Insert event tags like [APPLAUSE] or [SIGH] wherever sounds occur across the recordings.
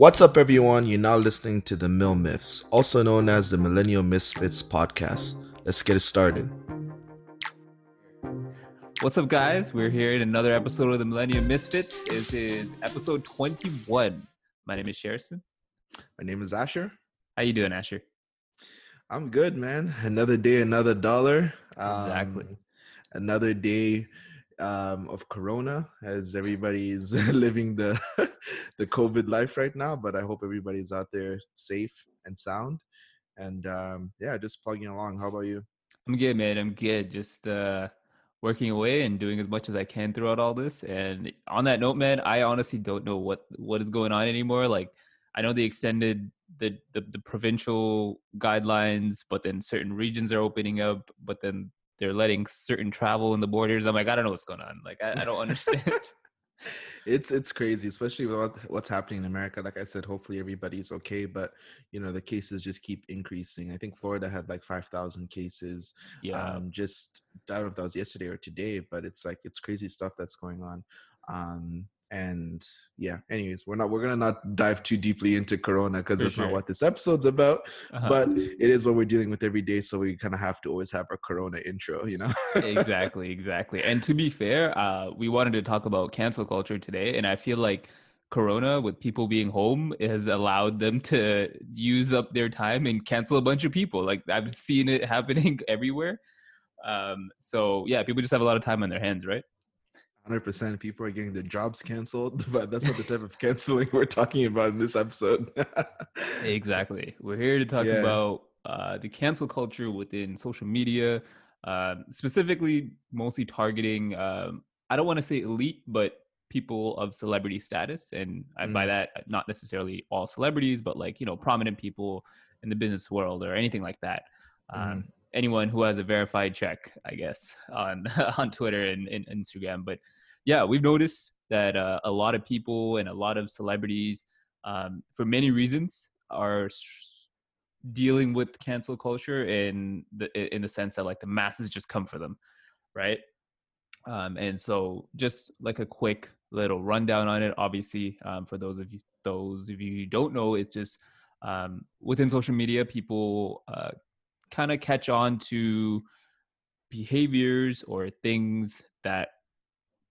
What's up, everyone? You're now listening to the Mill Myths, also known as the Millennial Misfits podcast. Let's get it started. What's up, guys? We're here in another episode of the Millennial Misfits. This is episode 21. My name is Sherison. My name is Asher. How you doing, Asher? I'm good, man. Another day, another dollar. Exactly. Um, another day um, of Corona as everybody's [LAUGHS] living the the COVID life right now. But I hope everybody's out there safe and sound. And um, yeah, just plugging along. How about you? I'm good, man. I'm good. Just uh, working away and doing as much as I can throughout all this. And on that note, man, I honestly don't know what what is going on anymore. Like, I know they extended the the, the provincial guidelines, but then certain regions are opening up, but then they're letting certain travel in the borders. I'm like, I don't know what's going on. Like, I, I don't [LAUGHS] understand. It's it's crazy, especially with what's happening in America. Like I said, hopefully everybody's okay, but you know the cases just keep increasing. I think Florida had like five thousand cases. yeah. Um, just I don't know if that was yesterday or today, but it's like it's crazy stuff that's going on. Um, and yeah, anyways, we're not we're gonna not dive too deeply into Corona because that's not what this episode's about. Uh-huh. But it is what we're dealing with every day, so we kind of have to always have our Corona intro, you know. [LAUGHS] exactly, exactly. And to be fair, uh, we wanted to talk about cancel culture today, and I feel like Corona, with people being home, has allowed them to use up their time and cancel a bunch of people. Like I've seen it [LAUGHS] happening everywhere. Um, so yeah, people just have a lot of time on their hands, right? Hundred percent people are getting their jobs canceled, [LAUGHS] but that's not the type of canceling we're talking about in this episode. [LAUGHS] Exactly. We're here to talk Yeah. about uh, the cancel culture within social media, um, specifically, mostly targeting. Um, I don't want to say elite, but people of celebrity status, and I, by Mm. that, not necessarily all celebrities, but like you know, prominent people in the business world or anything like that. Um, Anyone who has a verified check, I guess, on [LAUGHS] on Twitter and, and Instagram. But yeah, we've noticed that uh, a lot of people and a lot of celebrities, um, for many reasons, are dealing with cancel culture in the in the sense that like the masses just come for them, right? Um, and so, just like a quick little rundown on it. Obviously, um, for those of you those of you who don't know, it's just um, within social media, people uh, kind of catch on to behaviors or things that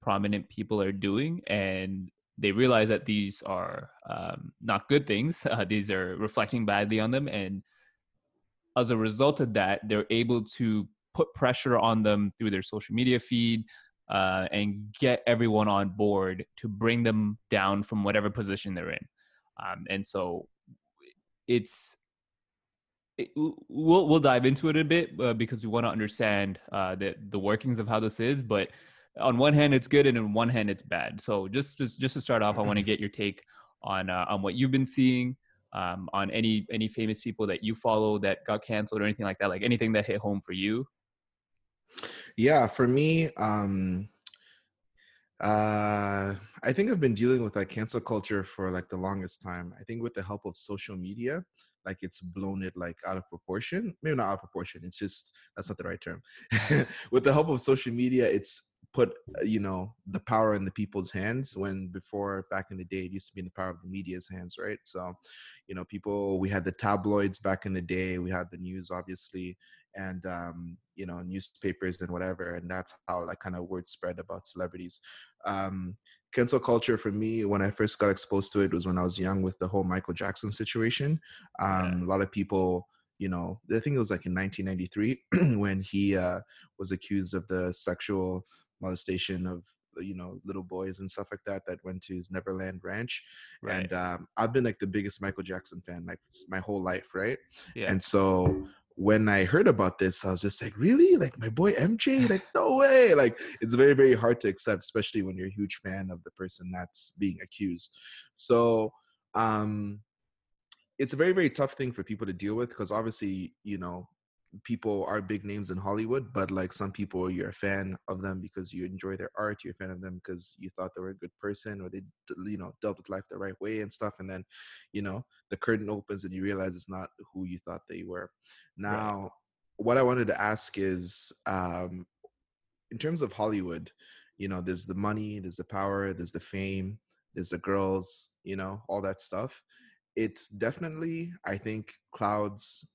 prominent people are doing and they realize that these are um, not good things. [LAUGHS] Uh, these are reflecting badly on them and as a result of that they're able to put pressure on them through their social media feed uh, and get everyone on board to bring them down from whatever position they're in. Um, and so it's it, we'll we'll dive into it a bit uh, because we want to understand uh, the the workings of how this is. But on one hand, it's good, and on one hand, it's bad. So just just, just to start off, I want [CLEARS THROAT] to get your take on uh, on what you've been seeing, um, on any any famous people that you follow that got canceled or anything like that, like anything that hit home for you. yeah, for me, um, uh, I think I've been dealing with like cancel culture for like the longest time. I think with the help of social media, like it's blown it like out of proportion. Maybe not out of proportion. It's just that's not the right term. [LAUGHS] with the help of social media, it's put uh, you know the power in the people's hands when before back in the day it used to be in the power of the media's hands right so you know people we had the tabloids back in the day we had the news obviously and um, you know newspapers and whatever and that's how like kind of word spread about celebrities um, cancel culture for me when i first got exposed to it was when i was young with the whole michael jackson situation. Um, a lot of people you know i think it was like in 1993 [CLEARS THROAT] when he uh, was accused of the sexual molestation of you know little boys and stuff like that that went to his neverland ranch. And um, i've been like the biggest michael jackson fan like my whole life right? Yeah, and so when I heard about this, I was just like, really? Like my boy MJ? Like, no way. Like it's very, very hard to accept, especially when you're a huge fan of the person that's being accused. So um it's a very, very tough thing for people to deal with because obviously, you know, people are big names in Hollywood, but like some people you're a fan of them because you enjoy their art, you're a fan of them because you thought they were a good person or they you know dealt with life the right way and stuff and then you know the curtain opens and you realize it's not who you thought they were. Now, what I wanted to ask is um in terms of Hollywood, you know, there's the money, there's the power, there's the fame, there's the girls, you know, all that stuff. it's definitely i think clouds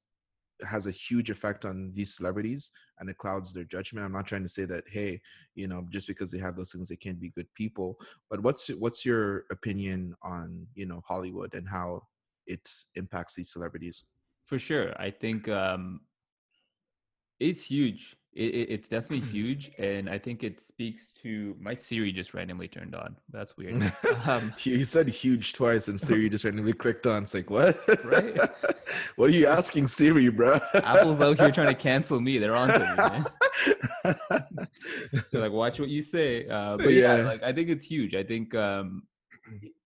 has a huge effect on these celebrities and it clouds their judgment. I'm not trying to say that hey you know just because they have those things they can't be good people but what's what's your opinion on you know hollywood and how it impacts these celebrities? For sure. I think um it's huge it, it, it's definitely [LAUGHS] huge, and I think it speaks to my Siri just randomly turned on. That's weird. [LAUGHS] Um, you said huge twice, and Siri just randomly clicked on. It's like what? Right? [LAUGHS] what are you asking Siri, bro? Apple's out here trying to cancel me. They're on to me, man. They're like, watch what you say. Uh, but yeah. yeah, like I think it's huge. I think um, [CLEARS THROAT]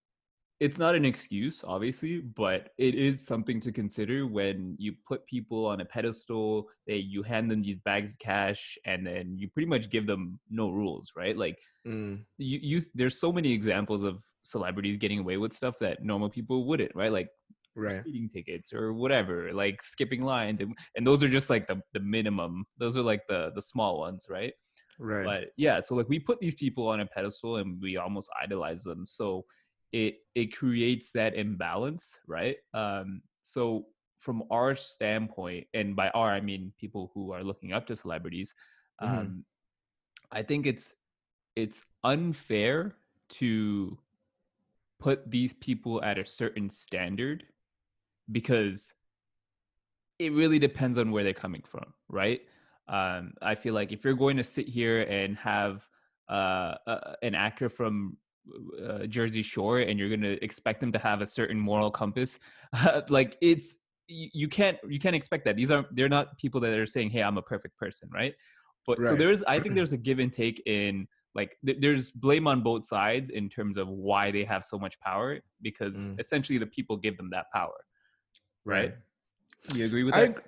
it's not an excuse obviously but it is something to consider when you put people on a pedestal they you hand them these bags of cash and then you pretty much give them no rules right? Like mm. you, you there's so many examples of celebrities getting away with stuff that normal people wouldn't right? Like right. speeding tickets or whatever like skipping lines and, and those are just like the, the minimum. Those are like the the small ones right? Right. But yeah so like we put these people on a pedestal and we almost idolize them. So it it creates that imbalance, right? Um, so from our standpoint, and by our I mean people who are looking up to celebrities, mm-hmm. um, mm-hmm. I think it's it's unfair to put these people at a certain standard because it really depends on where they're coming from, right? Um, I feel like if you're going to sit here and have uh, uh, an actor from uh, Jersey Shore and you're going to expect them to have a certain moral compass, [LAUGHS] like it's you can't you can't expect that. These are they're not people that are saying, "Hey, I'm a perfect person," right? But right. so there's I think [CLEARS THROAT] there's a give and take in like th- there's blame on both sides in terms of why they have so much power because mm. essentially the people give them that power. Right? right. You agree with that?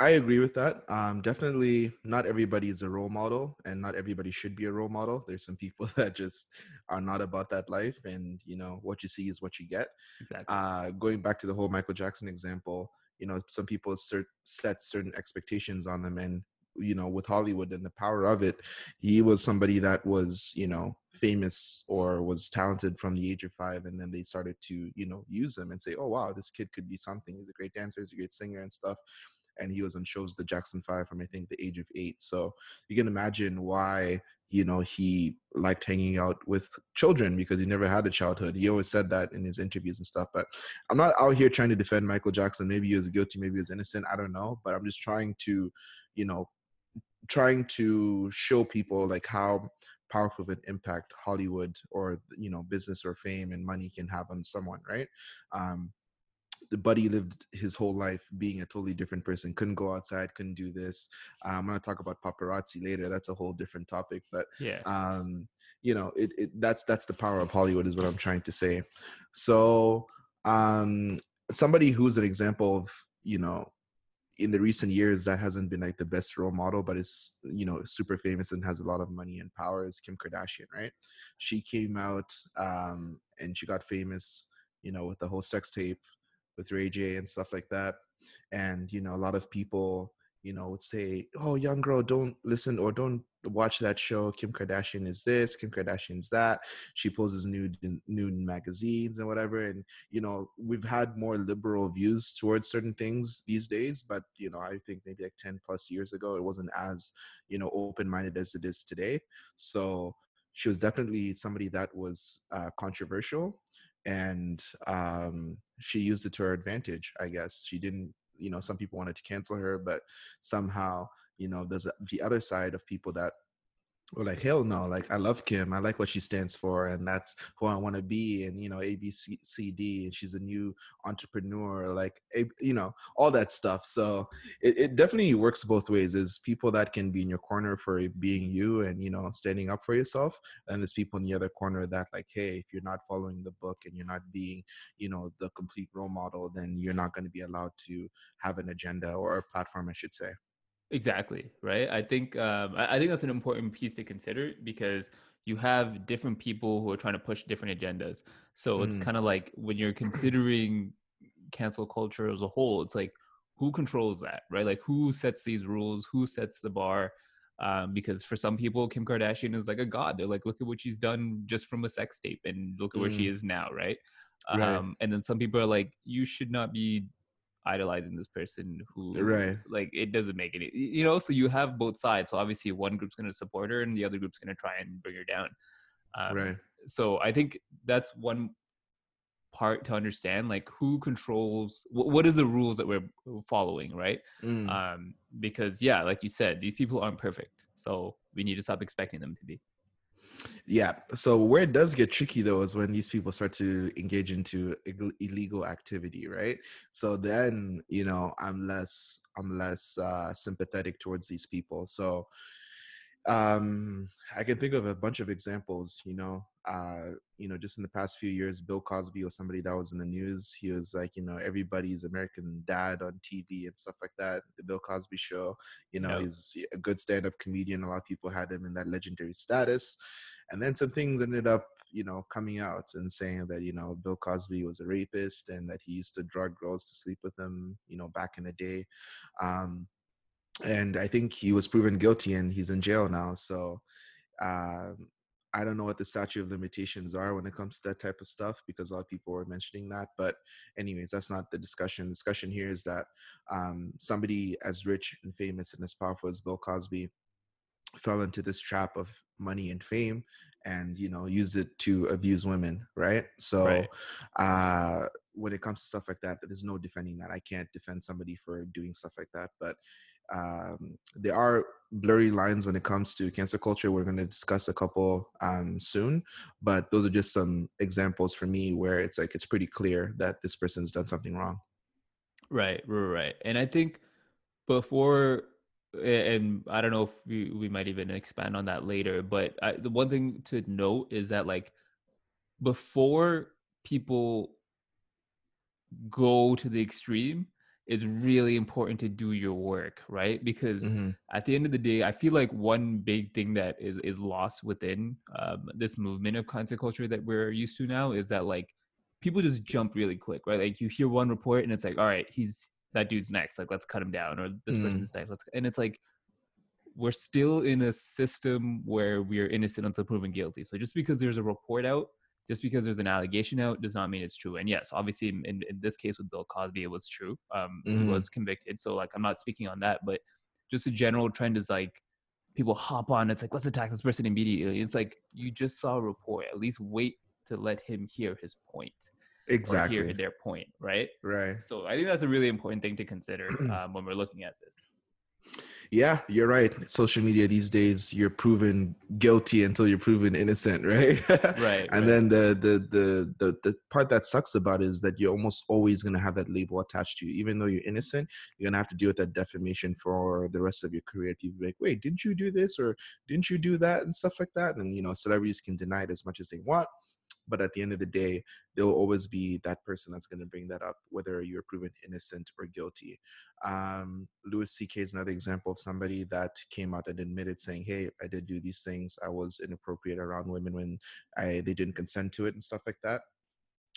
I, agree with that. Um, definitely, not everybody is a role model, and not everybody should be a role model. There's some people [LAUGHS] that just are not about that life, and you know what you see is what you get. Exactly. Uh, going back to the whole Michael Jackson example, you know, some people cert- set certain expectations on them, and you know, with Hollywood and the power of it, he was somebody that was, you know, famous or was talented from the age of five, and then they started to, you know, use him and say, "Oh wow, this kid could be something. He's a great dancer. He's a great singer and stuff." And he was on shows the Jackson Five from I think the age of eight. So you can imagine why you know he liked hanging out with children because he never had a childhood. He always said that in his interviews and stuff. But I'm not out here trying to defend Michael Jackson. Maybe he was guilty, maybe he was innocent. I don't know. But I'm just trying to, you know, trying to show people like how powerful of an impact Hollywood or you know business or fame and money can have on someone, right? Um, the buddy lived his whole life being a totally different person couldn't go outside couldn't do this uh, i'm going to talk about paparazzi later that's a whole different topic but yeah. um you know it, it that's that's the power of hollywood is what i'm trying to say. So um somebody who's an example of you know in the recent years that hasn't been like the best role model but is you know super famous and has a lot of money and power is kim kardashian right? She came out um and she got famous you know with the whole sex tape with Ray J and stuff like that. And you know, a lot of people, you know, would say, "Oh, young girl, don't listen or don't watch that show. Kim Kardashian is this, Kim Kardashian's that. She poses nude in nude in magazines and whatever." And you know, we've had more liberal views towards certain things these days, but you know, I think maybe like ten plus years ago, it wasn't as you know open minded as it is today. So she was definitely somebody that was uh, controversial and um, she used it to her advantage i guess. She didn't you know some people wanted to cancel her but somehow you know there's the other side of people that we're like hell no like i love kim i like what she stands for and that's who i want to be and you know a b c c d and she's a new entrepreneur like you know all that stuff. So it, it definitely works both ways. Is people that can be in your corner for being you and you know standing up for yourself and there's people in the other corner that like hey if you're not following the book and you're not being you know the complete role model then you're not going to be allowed to have an agenda or a platform i should say Exactly right. I think um, I think that's an important piece to consider because you have different people who are trying to push different agendas. So mm. it's kind of like when you're considering cancel culture as a whole, it's like who controls that, right? Like who sets these rules? Who sets the bar? Um, because for some people, Kim Kardashian is like a god. They're like, look at what she's done just from a sex tape, and look at where she mm. is now, right? Right. Um, and then some people are like, you should not be idolizing this person who Right. like it doesn't make any you know so you have both sides so obviously one group's going to support her and the other group's going to try and bring her down um, right. so i think that's one part to understand like who controls wh- what is the rules that we're following right Mm. um because yeah like you said these people aren't perfect so we need to stop expecting them to be Yeah. So where it does get tricky though is when these people start to engage into illegal activity, right? So then, you know, I'm less I'm less uh sympathetic towards these people. So um I can think of a bunch of examples, you know, uh, you know, just in the past few years, Bill Cosby was somebody that was in the news. He was like, you know, everybody's American dad on TV and stuff like that. The Bill Cosby show, you know, Yep. he's a good stand-up comedian. A lot of people had him in that legendary status and then some things ended up you know coming out and saying that you know bill cosby was a rapist and that he used to drug girls to sleep with him you know back in the day um and i think he was proven guilty and he's in jail now so um I don't know what the statute of limitations are when it comes to that type of stuff because a lot of people were mentioning that. But, anyways, that's not the discussion. The discussion here is that um, somebody as rich and famous and as powerful as Bill Cosby fell into this trap of money and fame and you know used it to abuse women right so Right. uh when it comes to stuff like that there's no defending that i can't defend somebody for doing stuff like that but um there are blurry lines when it comes to cancel culture we're going to discuss a couple um soon but those are just some examples for me where it's like it's pretty clear that this person's done something wrong Right, right. And I think before, and I don't know if we, we might even expand on that later, but I, the one thing to note is that like before people go to the extreme, it's really important to do your work, right? Because Mhm. at the end of the day, I feel like one big thing that is, is lost within um, this movement of content culture that we're used to now is that like people just jump really quick, right? Like you hear one report and it's like, all right, he's that dude's next, like let's cut him down, or this Mm. person's next, let's, and it's like we're still in a system where we're innocent until proven guilty. So just because there's a report out, just because there's an allegation out, does not mean it's true. And yes, obviously in, in, this case with Bill Cosby, it was true. Um, Mhm. He was convicted. So like I'm not speaking on that, but just a general trend is like people hop on. It's like let's attack this person immediately. It's like you just saw a report. At least wait to let him hear his point exactly hear their point, right? right So I think that's a really important thing to consider [CLEARS THROAT] um, when we're looking at this. Yeah, you're right. Social media these days, you're proven guilty until you're proven innocent, [LAUGHS] right? Right, and right. then the, the the the the part that sucks about it is that you're almost always gonna have that label attached to you, even though you're innocent. You're gonna have to deal with that defamation for the rest of your career. People be like, wait, didn't you do this or didn't you do that and stuff like that? And you know, celebrities can deny it as much as they want. But at the end of the day, there will always be that person that's going to bring that up, whether you're proven innocent or guilty. Um, Louis C.K. is another example of somebody that came out and admitted saying, "Hey, I did do these things. I was inappropriate around women when I they didn't consent to it and stuff like that."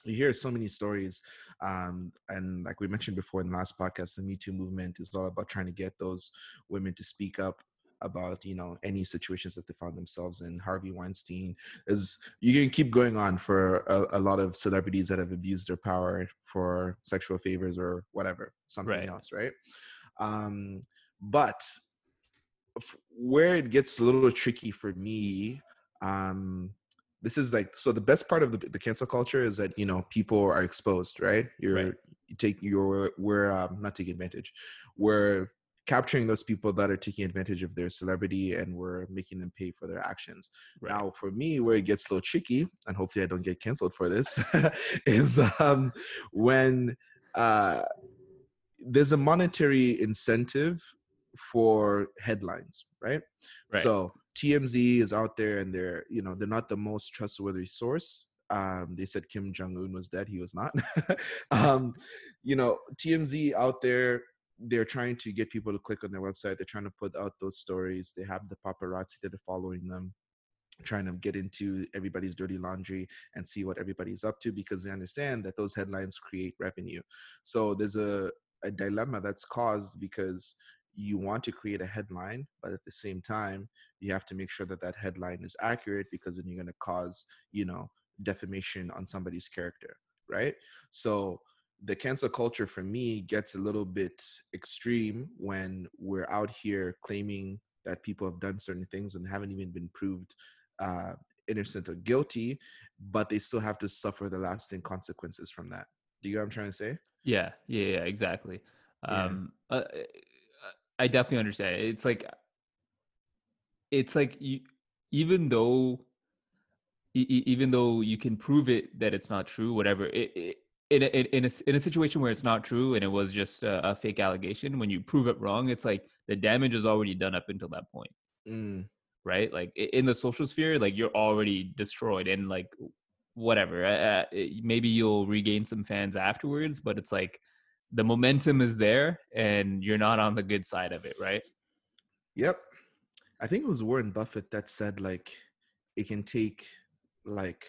You hear so many stories, um, and like we mentioned before in the last podcast, the Me Too movement is all about trying to get those women to speak up about you know any situations that they found themselves in. Harvey Weinstein is you can keep going on for a, a lot of celebrities that have abused their power for sexual favors or whatever something Right. else right um but where it gets a little tricky for me um this is like so the best part of the, the cancel culture is that you know people are exposed right you're Right. you take you're we're um, not taking advantage we're capturing those people that are taking advantage of their celebrity and we're making them pay for their actions Right. now, for me, where it gets a little tricky, and hopefully I don't get canceled for this, [LAUGHS] is um, when uh, there's a monetary incentive for headlines, right? Right. So TMZ is out there, and they're you know they're not the most trustworthy source. Um, they said Kim Jong Un was dead. He was not. [LAUGHS] um, you know, TMZ out there they're trying to get people to click on their website. They're trying to put out those stories. They have the paparazzi that are following them, trying to get into everybody's dirty laundry and see what everybody's up to because they understand that those headlines create revenue. So there's a, a dilemma that's caused because you want to create a headline, but at the same time, you have to make sure that that headline is accurate because then you're going to cause, you know, defamation on somebody's character right? So the cancel culture for me gets a little bit extreme when we're out here claiming that people have done certain things and haven't even been proved uh, innocent or guilty, but they still have to suffer the lasting consequences from that. Do you get what I'm trying to say? Yeah, yeah, yeah exactly. Yeah. Um, uh, I definitely understand. It's like, it's like you, even though, even though you can prove it that it's not true, whatever. It, it, in a, in a in a situation where it's not true and it was just a, a, fake allegation, when you prove it wrong, it's like the damage is already done up until that point. Mm. Right? Like in the social sphere, like you're already destroyed, and like whatever. Uh, maybe you'll regain some fans afterwards, but it's like the momentum is there, and you're not on the good side of it, right? Yep. I think it was Warren Buffett that said like it can take like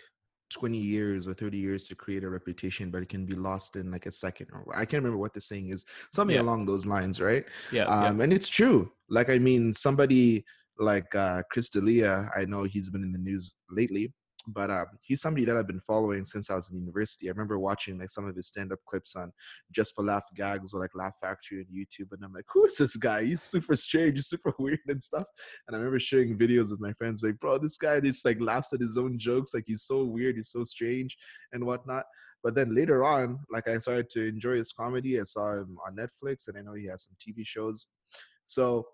20 years or 30 years to create a reputation, but it can be lost in like a second. Or I can't remember what the saying is, something yeah. along those lines, right? Yeah, um, yeah. And it's true. Like, I mean, somebody like uh, Chris D'Elia, I know he's been in the news lately but um, he's somebody that I've been following since I was in university. I remember watching like some of his stand-up clips on Just for Laugh Gags or like Laugh Factory on YouTube, and I'm like, who is this guy? He's super strange, he's super [LAUGHS] weird and stuff. And I remember sharing videos with my friends, like, bro, this guy just like laughs at his own jokes, like he's so weird, he's so strange and whatnot. But then later on, like I started to enjoy his comedy. I saw him on Netflix, and I know he has some TV shows. So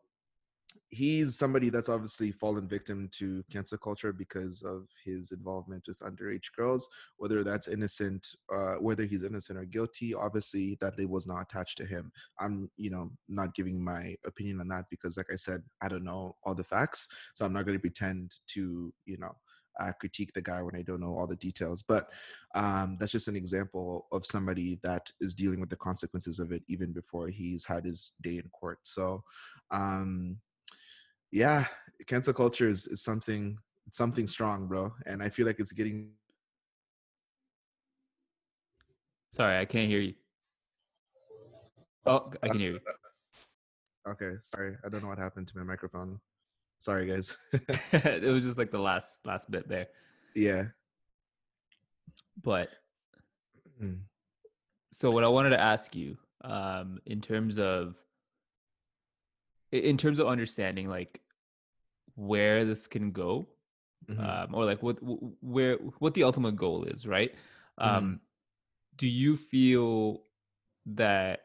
he's somebody that's obviously fallen victim to cancel culture because of his involvement with underage girls whether that's innocent uh, whether he's innocent or guilty obviously that label was not attached to him i'm you know not giving my opinion on that because like i said i don't know all the facts so i'm not going to pretend to you know uh, critique the guy when I don't know all the details. But um, that's just an example of somebody that is dealing with the consequences of it even before he's had his day in court. So um, yeah, cancel culture is, is something something strong, bro. And I feel like it's getting Sorry, I can't hear you. Oh, I can hear you. Okay, sorry. I don't know what happened to my microphone. Sorry, guys. [LAUGHS] [LAUGHS] it was just like the last last bit there. Yeah. But mm. so what I wanted to ask you, um, in terms of in terms of understanding like where this can go mm-hmm. um, or like what where what the ultimate goal is right mm-hmm. um, do you feel that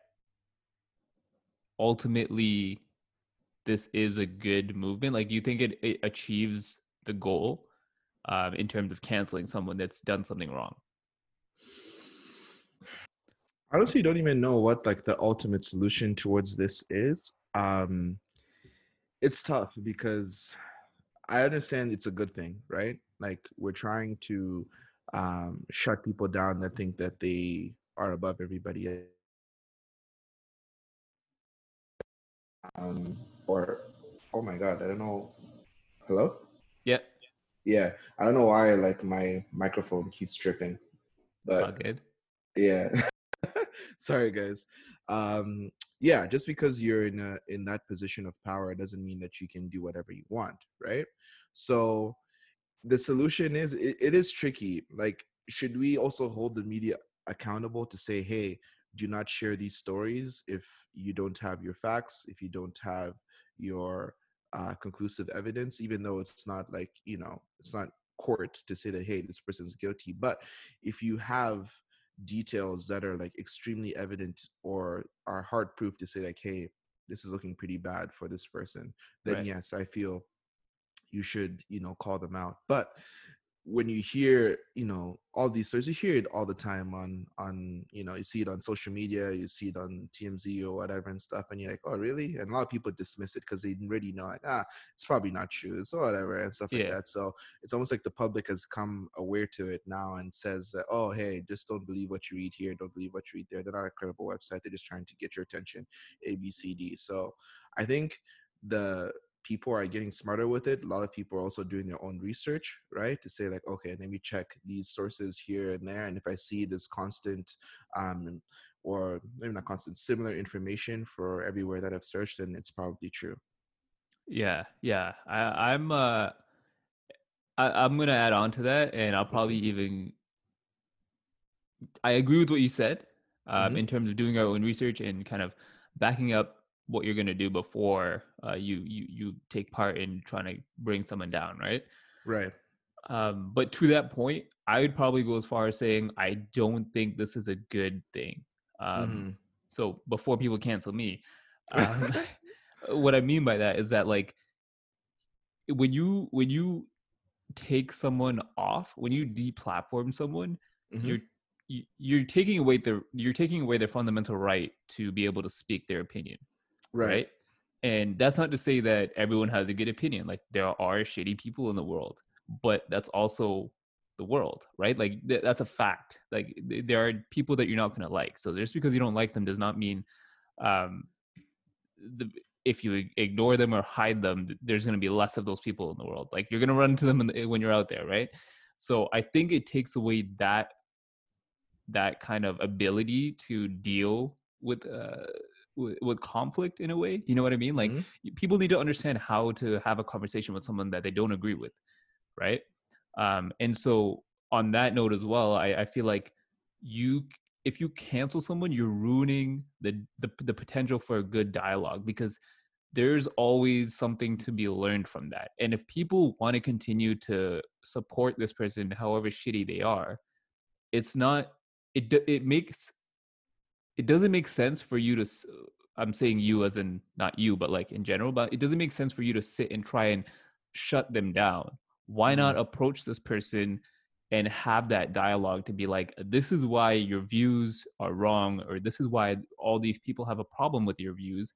ultimately this is a good movement like do you think it, it achieves the goal um, in terms of canceling someone that's done something wrong honestly don't even know what like the ultimate solution towards this is. Um it's tough because i understand it's a good thing right? Like we're trying to um shut people down that think that they are above everybody else. um or oh my god i don't know. Hello? Yeah. Yeah i don't know why like my microphone keeps tripping but all good. yeah [LAUGHS] [LAUGHS] sorry guys. Um yeah just because you're in a in that position of power doesn't mean that you can do whatever you want right? So the solution is it, it is tricky like should we also hold the media accountable to say hey do not share these stories if you don't have your facts if you don't have your uh, conclusive evidence even though it's not like you know it's not court to say that hey this person's guilty but if you have details that are like extremely evident or are hard proof to say like hey this is looking pretty bad for this person then right. yes i feel you should you know call them out but when you hear you know all these stories you hear it all the time on on you know you see it on social media you see it on tmz or whatever and stuff and you're like oh really and a lot of people dismiss it because they already know like ah it's probably not true so whatever and stuff yeah. like that so it's almost like the public has come aware to it now and says that oh hey just don't believe what you read here don't believe what you read there they're not a credible website they're just trying to get your attention a b c d so i think the people are getting smarter with it. A lot of people are also doing their own research, right? To say like, okay, let me check these sources here and there, and if I see this constant, um, or maybe not constant, similar information for everywhere that I've searched, then it's probably true. Yeah, yeah. I, I'm uh, I, I'm gonna add on to that, and I'll probably even I agree with what you said um, Mhm. in terms of doing our own research and kind of backing up what you're going to do before uh, you you you take part in trying to bring someone down, right? Right. Um, but to that point, I would probably go as far as saying I don't think this is a good thing. Um, Mhm. so before people cancel me, um, [LAUGHS] [LAUGHS] what I mean by that is that like when you when you take someone off, when you deplatform someone, you're Mhm. you- you're taking away their you're taking away their fundamental right to be able to speak their opinion, Right. right? And that's not to say that everyone has a good opinion. Like there are shitty people in the world, but that's also the world, right? Like th- that's a fact. Like th- there are people that you're not going to like. So just because you don't like them does not mean um the if you ignore them or hide them, there's going to be less of those people in the world. Like you're going to run into them the, when you're out there, right? So I think it takes away that that kind of ability to deal with uh with, with conflict in a way. You know what I mean? Like Mhm. people need to understand how to have a conversation with someone that they don't agree with, right? Um, and so on that note as well, I, I feel like you if you cancel someone, you're ruining the, the the potential for a good dialogue because there's always something to be learned from that. And if people want to continue to support this person, however shitty they are, it's not it it makes it doesn't make sense for you to i'm saying you as in not you but like in general but it doesn't make sense for you to sit and try and shut them down. Why not Mhm. approach this person and have that dialogue to be like this is why your views are wrong or this is why all these people have a problem with your views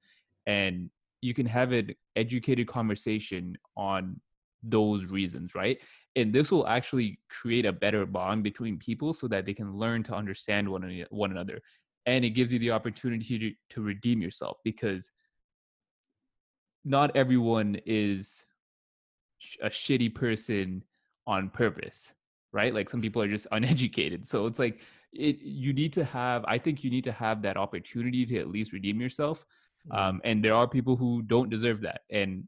and you can have an educated conversation on those reasons right? And this will actually create a better bond between people so that they can learn to understand one, one another and it gives you the opportunity to, to redeem yourself because not everyone is a shitty person on purpose right? Like some people are just [LAUGHS] uneducated. So it's like it you need to have i think you need to have that opportunity to at least redeem yourself Mhm. um, and there are people who don't deserve that and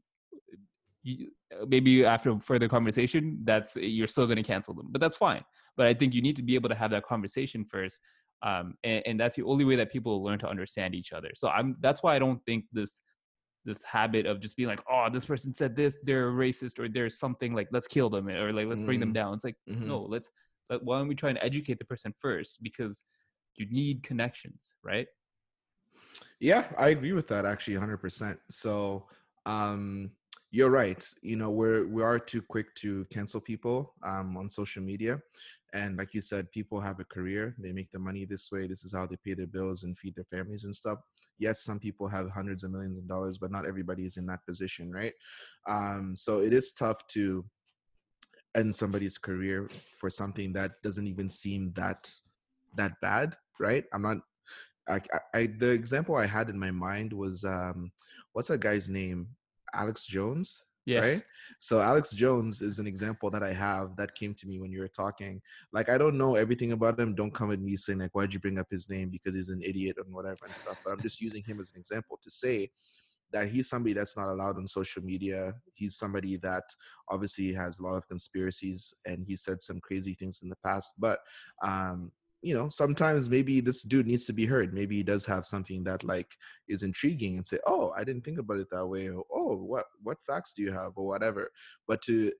you, uh, maybe after further conversation that's you're still going to cancel them but that's fine. But i think you need to be able to have that conversation first um, and, and that's the only way that people learn to understand each other so i'm that's why i don't think this this habit of just being like oh this person said this they're a racist or there's something like let's kill them or like let's bring them Mhm. down it's like Mhm. no let's let, why don't we try and educate the person first because you need connections right Yeah, I agree with that actually 100%. So, um you're right. You know, we're we are too quick to cancel people um on social media. And like you said, people have a career. They make the money this way. This is how they pay their bills and feed their families and stuff. Yes, some people have hundreds of millions of dollars, but not everybody is in that position, right? Um so it is tough to end somebody's career for something that doesn't even seem that that bad, right? I'm not I, I, the example I had in my mind was um, what's that guy's name? Alex Jones, yeah right? So Alex Jones is an example that I have that came to me when you were talking. Like I don't know everything about him. Don't come at me saying like, why'd you bring up his name because he's an idiot and whatever and stuff. But I'm just using him as an example to say that he's somebody that's not allowed on social media. He's somebody that obviously has a lot of conspiracies and he said some crazy things in the past. But um, you know, sometimes maybe this dude needs to be heard. Maybe he does have something that like is intriguing and say, "Oh, I didn't think about it that way." Or, "Oh, what what facts do you have?" or whatever. But to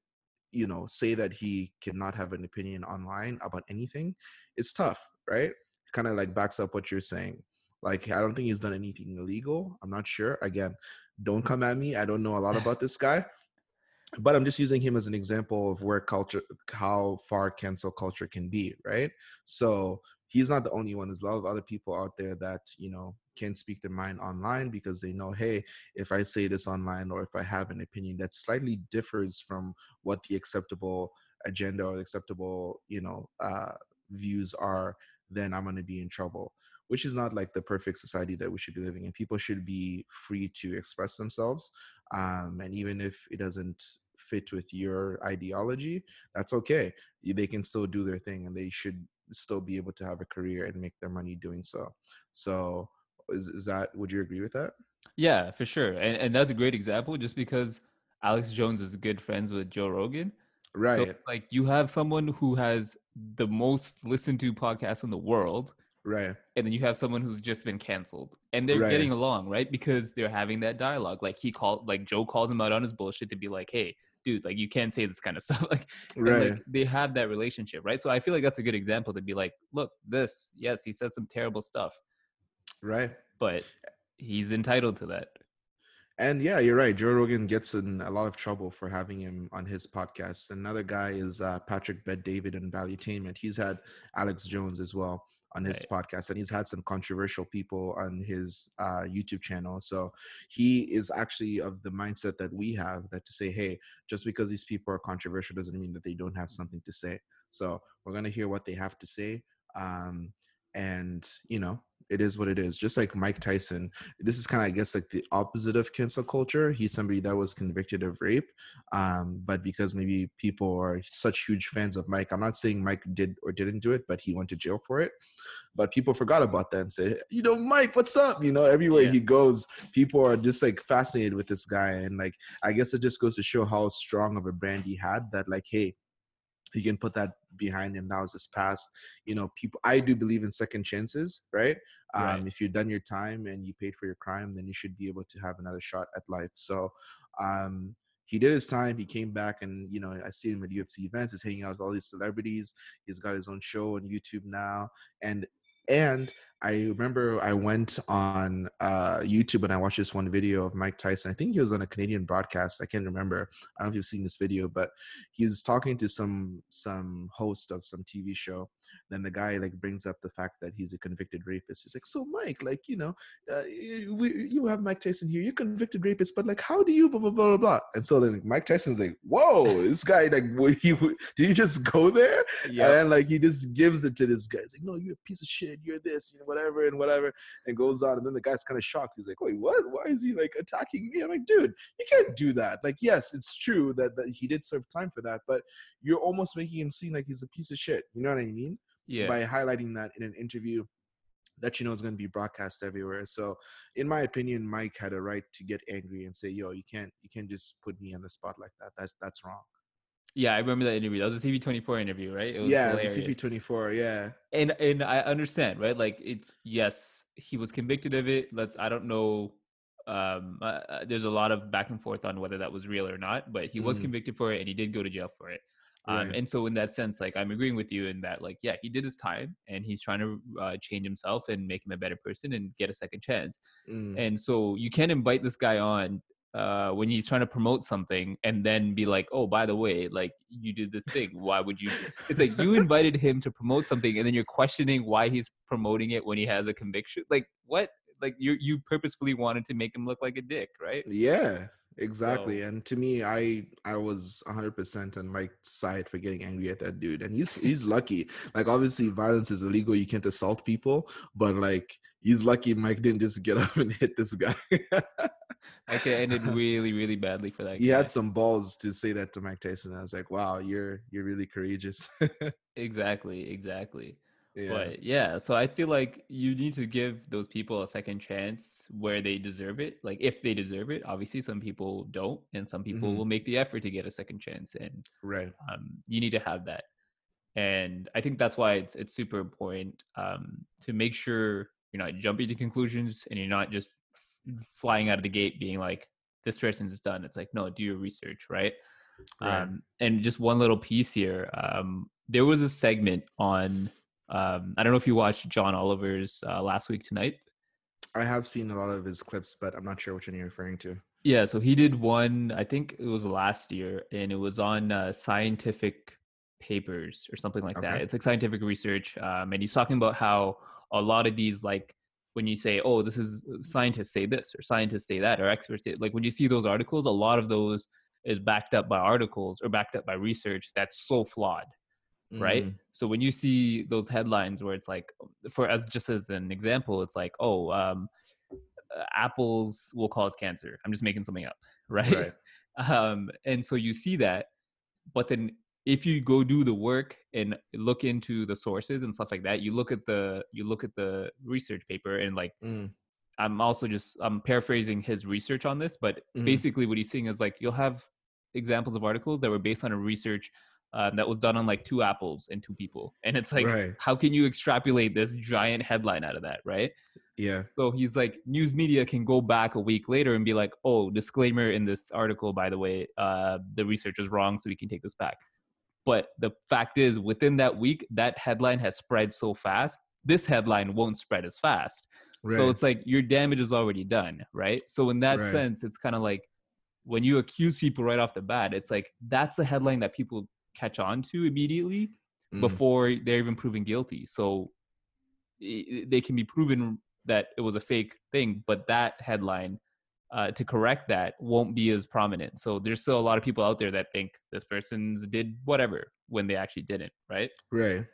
you know say that he cannot have an opinion online about anything, it's tough, right? it Kind of like backs up what you're saying. Like I don't think he's done anything illegal. I'm not sure. Again, don't come at me. I don't know a lot [LAUGHS] about this guy but I'm just using him as an example of where culture, how far cancel culture can be, right? So he's not the only one. There's a lot of other people out there that you know can speak their mind online because they know, hey, if I say this online or if I have an opinion that slightly differs from what the acceptable agenda or acceptable, you know, uh, views are, then I'm going to be in trouble. Which is not like the perfect society that we should be living in. People should be free to express themselves um, and even if it doesn't fit with your ideology that's okay they can still do their thing and they should still be able to have a career and make their money doing so so is, is that would you agree with that Yeah, for sure. And and that's a great example just because Alex Jones is good friends with Joe Rogan. So right like you have someone who has the most listened to podcast in the world right and then you have someone who's just been canceled and they're Right. getting along right because they're having that dialogue like he called like joe calls him out on his bullshit to be like hey dude like you can't say this kind of [LAUGHS] stuff like right like they have that relationship right so i feel like that's a good example to be like look this yes he says some terrible stuff right but he's entitled to that And yeah, you're right. Joe Rogan gets in a lot of trouble for having him on his podcast. Another guy is uh, Patrick Bet David and Valuetainment. He's had Alex Jones as well on his podcast, and he's had some controversial people on his uh, YouTube channel. So he is actually of the mindset that we have that to say, hey, just because these people are controversial doesn't mean that they don't have something to say. So we're gonna hear what they have to say, um, and you know, it is what it is. Just like Mike Tyson, this is kind of, I guess, like the opposite of cancel culture. He's somebody that was convicted of rape, um, but because maybe people are such huge fans of Mike, I'm not saying Mike did or didn't do it, but he went to jail for it. But people forgot about that and said, you know, Mike, what's up? You know, everywhere Yeah. he goes, people are just like fascinated with this guy, and like, I guess it just goes to show how strong of a brand he had. That like, hey, he can put that behind him. That was his past. You know, people. I do believe in second chances, right? Um, Right. If you've done your time and you paid for your crime, then you should be able to have another shot at life. So, um, he did his time. He came back, and you know, I see him at UFC events. He's hanging out with all these celebrities. He's got his own show on YouTube now, and and I remember I went on uh, YouTube and I watched this one video of Mike Tyson. I think he was on a Canadian broadcast. I can't remember. I don't know if you've seen this video, but he was talking to some some host of some TV show. Then the guy like brings up the fact that he's a convicted rapist. He's like, "So Mike, like you know, uh, you, we, you have Mike Tyson here. You're convicted rapist, but like, how do you blah blah blah blah blah?" And so then Mike Tyson's like, "Whoa, this [LAUGHS] guy like, he, did he just go there?" yeah And like he just gives it to this guy. He's like, no, you're a piece of shit. You're this, you know, whatever and whatever. And goes on. And then the guy's kind of shocked. He's like, wait, what? Why is he like attacking me? I'm like, dude, you can't do that. Like, yes, it's true that, that he did serve time for that, but you're almost making him seem like he's a piece of shit. You know what I mean? yeah By highlighting that in an interview that you know is going to be broadcast everywhere. So, in my opinion, Mike had a right to get angry and say, "Yo, you can't, you can't just put me on the spot like that. That's that's wrong." yeah i remember that interview that was a tv24 interview right it was yeah, hilarious. it's a CP24. Yeah, and and I understand, right? Like it's yes, he was convicted of it. Let's I don't know. Um, uh, uh, there's a lot of back and forth on whether that was real or not, but he was Mhm. convicted for it, and he did go to jail for it. Um, Right. and so in that sense, like I'm agreeing with you in that, like yeah, he did his time, and he's trying to uh, change himself and make him a better person and get a second chance. Mm. And so you can't invite this guy on uh, when he's trying to promote something and then be like, oh, by the way, like you did this thing. Why would you? It's like you [LAUGHS] invited him to promote something and then you're questioning why he's promoting it when he has a conviction. Like what? Like you you purposefully wanted to make him look like a dick, right? Yeah, exactly. So- And to me, I I was 100% on Mike's side for getting angry at that dude. And he's he's lucky. Like obviously violence is illegal. You can't assault people, but like he's lucky Mike didn't just get [LAUGHS] up and hit this guy. Could ended [LAUGHS] really really badly for that. he guy. had some balls to say that to Mike Tyson. I was like, "Wow, you're you're really courageous." [LAUGHS] exactly exactly. Yeah. But yeah, so I feel like you need to give those people a second chance where they deserve it. Like if they deserve it, obviously some people don't, and some people Mhm. will make the effort to get a second chance, and right. um, you need to have that. And I think that's why it's it's super important um, to make sure you're not jumping to conclusions and you're not just f- flying out of the gate being like this person's done. It's like no, do your research, right? Right. Um, and just one little piece here. Um, there was a segment on. Um, I don't know if you watched John Oliver's uh, last week tonight. I have seen a lot of his clips, but I'm not sure which one you're referring to. Yeah, so he did one. I think it was last year, and it was on uh, scientific papers or something like that. It's like scientific research, um, and he's talking about how a lot of these, like when you say, "Oh, this is scientists say this" or "scientists say that" or "experts say," like when you see those articles, a lot of those is backed up by articles or backed up by research that's so flawed right? Mm, so when you see those headlines where it's like for as just as an example it's like oh um uh, apples will cause cancer. I'm just making something up [LAUGHS] right, Right. um and so you see that but then if you go do the work and look into the sources and stuff like that you look at the you look at the research paper and like mm, i'm also just i'm paraphrasing his research on this but Mhm. basically what he's saying is like you'll have examples of articles that were based on a research um, that was done on like two apples and two people. And it's like, Right. how can you extrapolate this giant headline out of that, right? Yeah. So he's like, news media can go back a week later and be like, oh, disclaimer in this article, by the way, uh, the research is wrong, so we can take this back. But the fact is, within that week, that headline has spread so fast. This headline won't spread as fast. Right. So it's like your damage is already done, right? So in that Right. sense, it's kind of like when you accuse people right off the bat, it's like that's a headline that people catch on to immediately Mm. before they're even proven guilty. So i- i- they can be proven that it was a fake thing, but that headline uh, to correct that won't be as prominent. So there's still a lot of people out there that think this person's did whatever when they actually didn't, right? Right.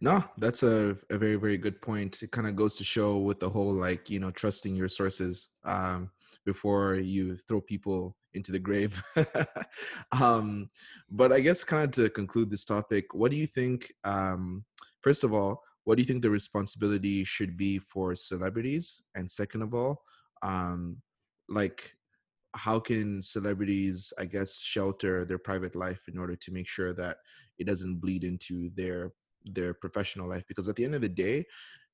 No, that's a, a very, very good point. It kind of goes to show with the whole like, you know, trusting your sources um, before you throw people into the grave. [LAUGHS] um, but I guess kind of to conclude this topic, what do you think, um, first of all, what do you think the responsibility should be for celebrities? And second of all, um, like, how can celebrities, I guess, shelter their private life in order to make sure that it doesn't bleed into their their professional life because at the end of the day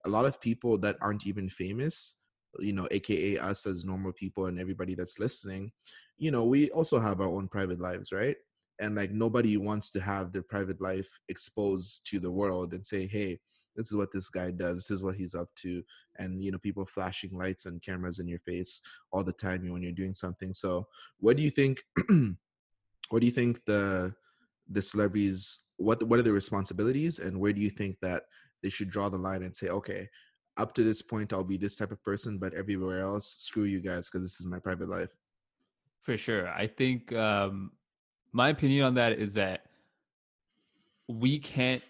a lot of people that aren't even famous you know aka us as normal people and everybody that's listening you know we also have our own private lives right? And like nobody wants to have their private life exposed to the world and say hey this is what this guy does this is what he's up to and you know people flashing lights and cameras in your face all the time when you're doing something. So what do you think [CLEARS THROAT] what do you think the the celebrities what what are the responsibilities and where do you think that they should draw the line and say okay up to this point i'll be this type of person but everywhere else screw you guys because this is my private life For sure. I think um, my opinion on that is that we can't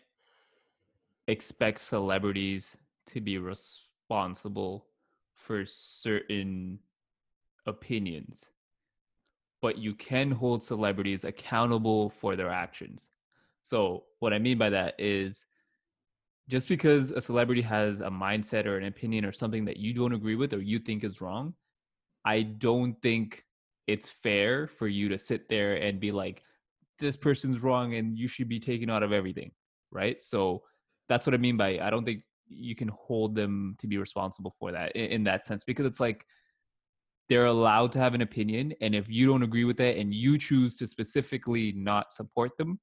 expect celebrities to be responsible for certain opinions, but you can hold celebrities accountable for their actions. So, what I mean by that is just because a celebrity has a mindset or an opinion or something that you don't agree with or you think is wrong, I don't think it's fair for you to sit there and be like, this person's wrong and you should be taken out of everything. Right. So that's what I mean by I don't think you can hold them to be responsible for that in, in that sense because it's like they're allowed to have an opinion. And if you don't agree with it and you choose to specifically not support them,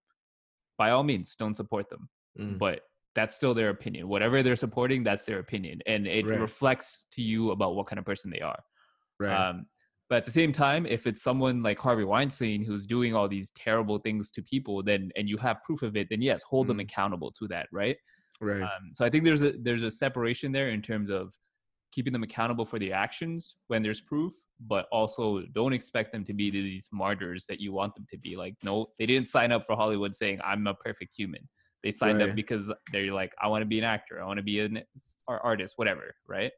by all means, don't support them. Mm, But that's still their opinion. Whatever they're supporting, that's their opinion. And it Right. reflects to you about what kind of person they are. right Um, but at the same time, if it's someone like Harvey Weinstein who's doing all these terrible things to people, then and you have proof of it, then yes, hold them Mm. accountable to that, right? right Um, so I think there's a there's a separation there in terms of keeping them accountable for the actions when there's proof, but also don't expect them to be these martyrs that you want them to be. Like, no, they didn't sign up for Hollywood saying I'm a perfect human. They signed Right. up because they're like, I want to be an actor, I want to be an artist, whatever, right?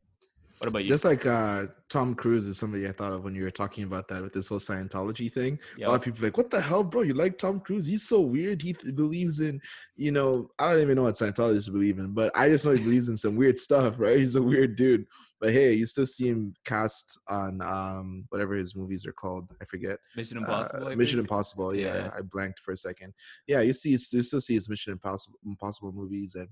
What about you? just like uh tom cruise is somebody i thought of when you were talking about that with this whole scientology thing. A lot of people are like what the hell bro? You like tom cruise? He's so weird. He th- believes in you know i don't even know what scientologists believe in but i just know he believes in some weird stuff right? He's a weird dude but hey you still see him cast on um whatever his movies are called i forget Mission uh, Impossible. I mission impossible yeah, Yeah. i blanked for a second yeah you see you still see his mission impossible impossible movies and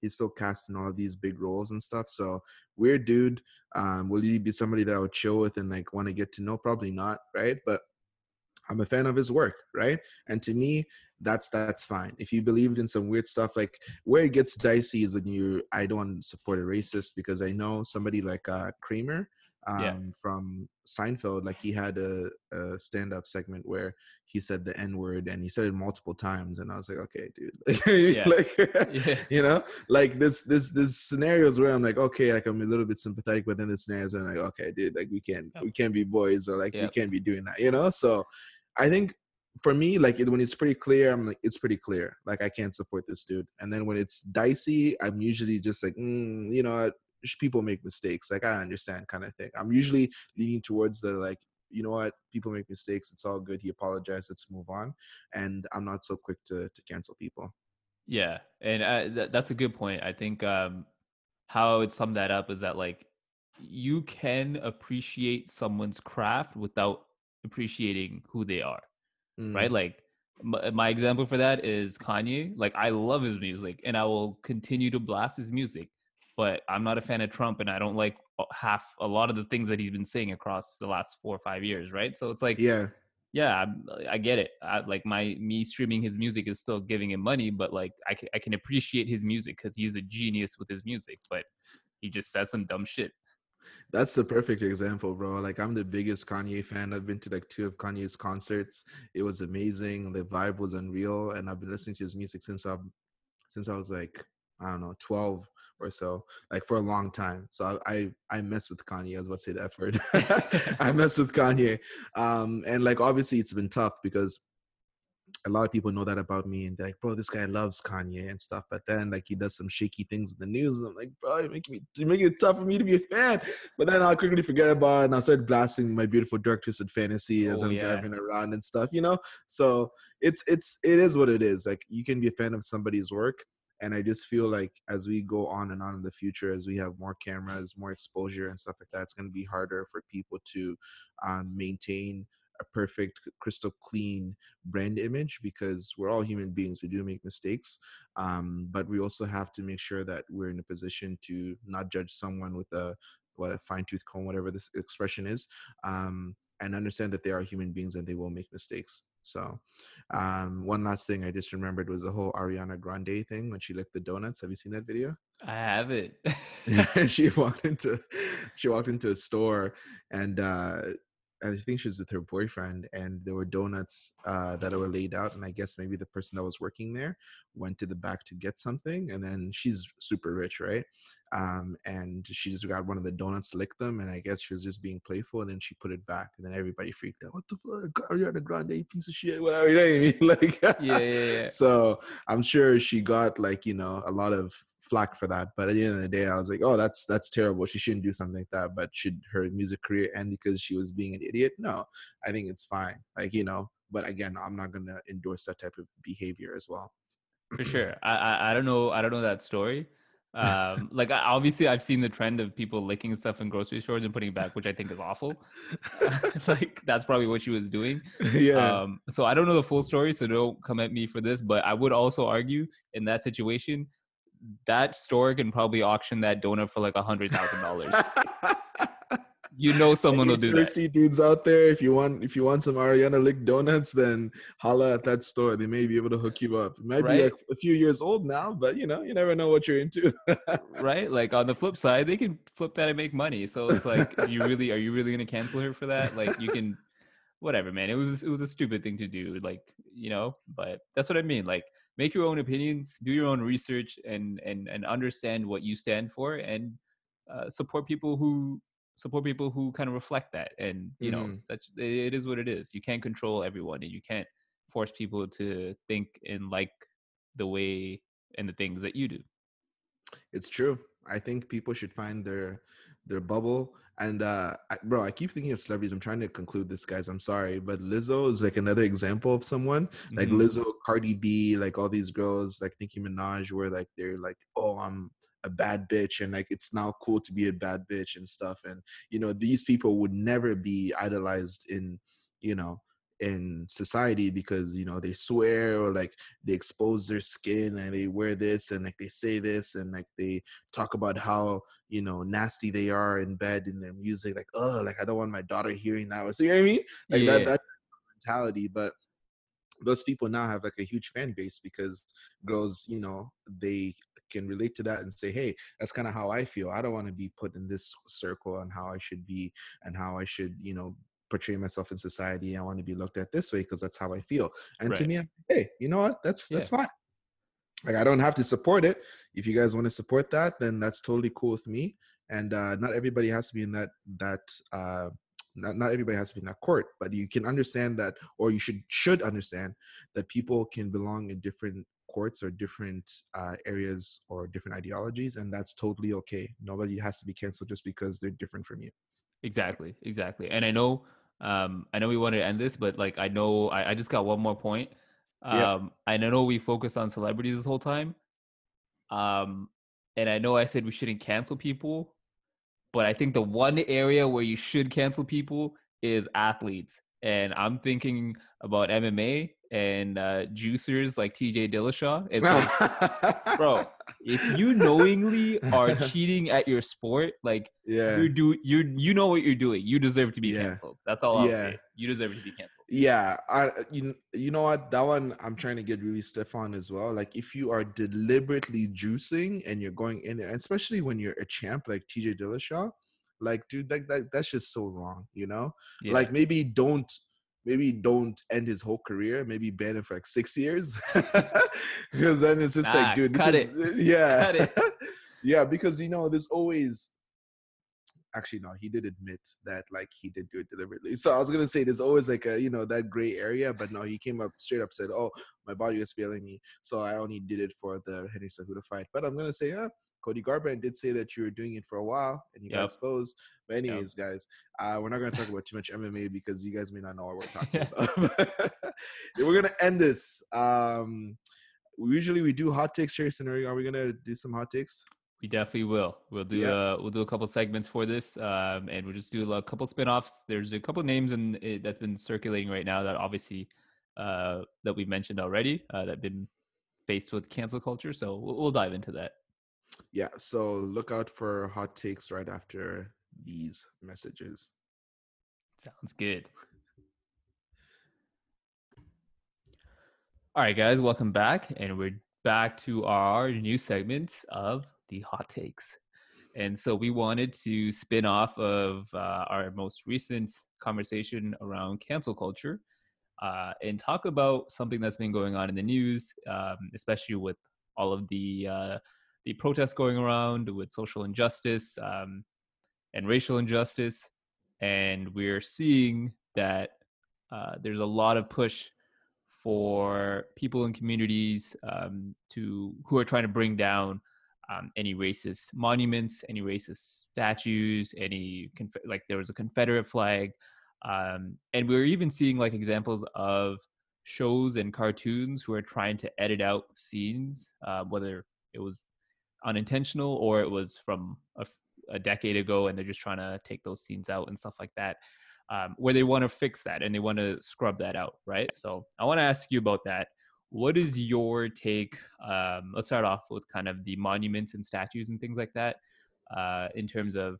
he's still casting all these big roles and stuff so weird dude um will he be somebody that i would chill with and like want to get to know probably not right but i'm a fan of his work right and to me that's that's fine if you believed in some weird stuff like where it gets dicey is when you i don't support a racist because i know somebody like uh kramer um, Yeah. from Seinfeld, like he had a, a stand-up segment where he said the N-word and he said it multiple times, and I was like, okay, dude, [LAUGHS] Yeah. like, Yeah. [LAUGHS] you know, like this, this, this scenarios where I'm like, okay, like I'm a little bit sympathetic, but then the scenarios where I'm like, okay, dude, like we can't, Yep. we can't be boys, or like we can't be doing that, you know. So, I think for me, like it- when it's pretty clear, I'm like, it's pretty clear. Like I can't support this dude. And then when it's dicey, I'm usually just like, mm, you know, people make mistakes. Like I understand, kind of thing. I'm usually leaning towards the like, you know what, people make mistakes. It's all good. He apologized. Let's move on. And I'm not so quick to to cancel people. Yeah, and uh, th- that's a good point. I think um, how I would sum that up is that like you can appreciate someone's craft without appreciating who they are, right? Mm, Like my, my example for that is Kanye. Like I love his music and I will continue to blast his music, but I'm not a fan of Trump and I don't like half a lot of the things that he's been saying across the last four or five years, right? So it's like yeah yeah i, I get it I, like my me streaming his music is still giving him money but like i can, I can appreciate his music because he's a genius with his music but he just says some dumb shit that's the perfect example, bro. Like I'm the biggest Kanye fan. I've been to like two of Kanye's concerts. It was amazing. The vibe was unreal, and I've been listening to his music since I, since I was like I don't know, 12 or so, like for a long time. So I I, I mess with Kanye. I was about to say that word. [LAUGHS] I mess with Kanye, um, and like obviously it's been tough because a lot of people know that about me and they're like, bro, this guy loves Kanye and stuff. But then like he does some shaky things in the news. And I'm like, bro, you're making me you're making it tough for me to be a fan. But then I'll quickly forget about it and I'll start blasting my beautiful dark twisted fantasy as oh, I'm yeah. driving around and stuff, you know? So it's it's it is what it is. Like you can be a fan of somebody's work. And I just feel like as we go on and on in the future, as we have more cameras, more exposure and stuff like that, it's going to be harder for people to um, maintain a perfect, crystal clean brand image because we're all human beings. We do make mistakes, um, but we also have to make sure that we're in a position to not judge someone with a what a fine tooth comb, whatever this expression is, um, and understand that they are human beings and they will make mistakes. So, um, one last thing I just remembered was the whole Ariana Grande thing when she licked the donuts. Have you seen that video? I have it. [LAUGHS] she [LAUGHS] walked into she walked into a store and uh, I think she was with her boyfriend, and there were donuts uh, that were laid out. And I guess maybe the person that was working there went to the back to get something, and then she's super rich, right? Um, and she just got one of the donuts, licked them, and I guess she was just being playful, and then she put it back, and then everybody freaked out. What the fuck, Ariana Grande, piece of shit, [LAUGHS] whatever. You know what I mean? [LAUGHS] Like, yeah, yeah, yeah. So I'm sure she got like you know a lot of flack for that. But at the end of the day, I was like, oh, that's that's terrible. She shouldn't do something like that. But should her music career end because she was being an idiot? No, I think it's fine. Like you know, but again, I'm not gonna endorse that type of behavior as well. For [CLEARS THROAT] sure, I, I I don't know I don't know that story. um [LAUGHS] like obviously i've seen the trend of people licking stuff in grocery stores and putting it back which i think is awful [LAUGHS] like that's probably what she was doing yeah um so i don't know the full story so don't come at me for this but i would also argue in that situation that store can probably auction that donut for like a hundred thousand dollars. [LAUGHS] you know someone will do that. Thirsty dudes out there, if you want if you want some Ariana Lick donuts, then holla at that store. They may be able to hook you up. It might right? be like a few years old now, but you know, you never know what you're into. [LAUGHS] right? Like on the flip side, they can flip that and make money. So it's like, you really are you really gonna cancel her for that? Like you can whatever, man. It was it was a stupid thing to do. Like, you know, but that's what I mean. Like make your own opinions, do your own research, and and and understand what you stand for, and uh, support people who support people who kind of reflect that. And you mm-hmm. know, that's it is what it is. You can't control everyone, and you can't force people to think and like the way and the things that you do. It's true. I think people should find their their bubble. And uh, I, bro, I keep thinking of celebrities. I'm trying to conclude this, guys. I'm sorry, but Lizzo is like another example of someone mm-hmm. like Lizzo, Cardi B, like all these girls, like Nicki Minaj, where like they're like, oh, I'm a bad bitch, and like it's now cool to be a bad bitch and stuff. And you know, these people would never be idolized in, you know, in society because you know they swear or like they expose their skin and they wear this and like they say this and like they talk about how you know nasty they are in bed in their music like oh like i don't want my daughter hearing that. So you know what i mean? Like yeah. that that mentality but those people now have like a huge fan base because girls you know they can relate to that and say hey that's kind of how i feel. I don't want to be put in this circle on how i should be and how i should you know portray myself in society. I want to be looked at this way because that's how I feel. And right. to me, hey, you know what? That's that's yeah. fine. Like I don't have to support it. If you guys want to support that, then that's totally cool with me. And uh, not everybody has to be in that that uh, not, not everybody has to be in that court, but you can understand that, or you should should understand that people can belong in different courts or different uh, areas or different ideologies, and that's totally okay. Nobody has to be canceled just because they're different from you. Exactly, exactly. And I know, um, I know we want to end this, but like I know, I, I just got one more point. Um, yeah. I know we focus on celebrities this whole time. Um, and I know I said we shouldn't cancel people, but I think the one area where you should cancel people is athletes. And I'm thinking about MMA and uh, juicers like TJ Dillashaw. It's like, [LAUGHS] bro, if you knowingly are cheating at your sport, like yeah, you do you you know what you're doing. You deserve to be Yeah. canceled. That's all I'll Yeah. say. You deserve to be canceled. Yeah, I you, you know what that one I'm trying to get really stiff on as well. Like if you are deliberately juicing and you're going in there, especially when you're a champ like TJ Dillashaw, like dude, that, that that's just so wrong, you know. Yeah. Like maybe don't maybe don't end his whole career. Maybe ban him for like six years, [LAUGHS] because then it's just Nah, like, dude, this cut is uh, yeah, Cut it. [LAUGHS] yeah, because you know there's always actually no he did admit that like he did do it deliberately so i was gonna say there's always like a you know that gray area but no he came up straight up said oh my body was failing me so i only did it for the henry Cejudo fight but i'm gonna say yeah cody garbrandt did say that you were doing it for a while and you got exposed but anyways guys uh we're not gonna talk about too much mma because you guys may not know what we're talking [LAUGHS] about [LAUGHS] we're gonna end this um usually we do hot takes Cherry scenario are we gonna do some hot takes We definitely will. We'll do Yeah. uh we'll do a couple segments for this, um, and we'll just do a couple spin-offs. There's a couple names in it that's been circulating right now that obviously uh that we mentioned already uh, that have been faced with cancel culture. So we'll, we'll dive into that. Yeah, so look out for hot takes right after these messages. Sounds good. All right, guys, welcome back, and we're back to our new segment of the hot takes. And so we wanted to spin off of uh, our most recent conversation around cancel culture uh, and talk about something that's been going on in the news, um, especially with all of the uh, the protests going around with social injustice um, and racial injustice. And we're seeing that uh, there's a lot of push for people in communities um, to who are trying to bring down um, any racist monuments, any racist statues, any conf- like there was a Confederate flag, um, and we're even seeing like examples of shows and cartoons who are trying to edit out scenes, uh, whether it was unintentional or it was from a decade ago, and they're just trying to take those scenes out and stuff like that um, where they want to fix that and they want to scrub that out, right? So I want to ask you about that. What is your take? Um, let's start off with kind of the monuments and statues and things like that. Uh, in terms of,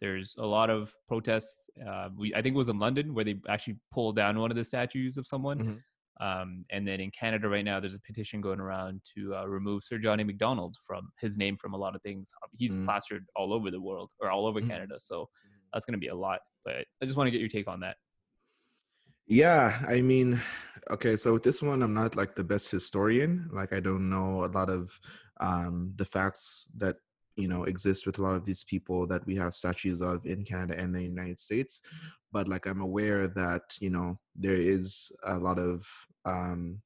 there's a lot of protests. Uh, we I think it was in London where they actually pulled down one of the statues of someone. Mhm. Um, and then in Canada right now, there's a petition going around to uh, remove Sir John A. Macdonald from his name from a lot of things. He's Mm. plastered all over the world or all over Mhm. Canada. So that's going to be a lot. But I just want to get your take on that. Yeah, I mean, okay, so with this one, I'm not like the best historian. Like, I don't know a lot of um, the facts that you know exist with a lot of these people that we have statues of in Canada and the United States. But like, I'm aware that you know there is a lot of um,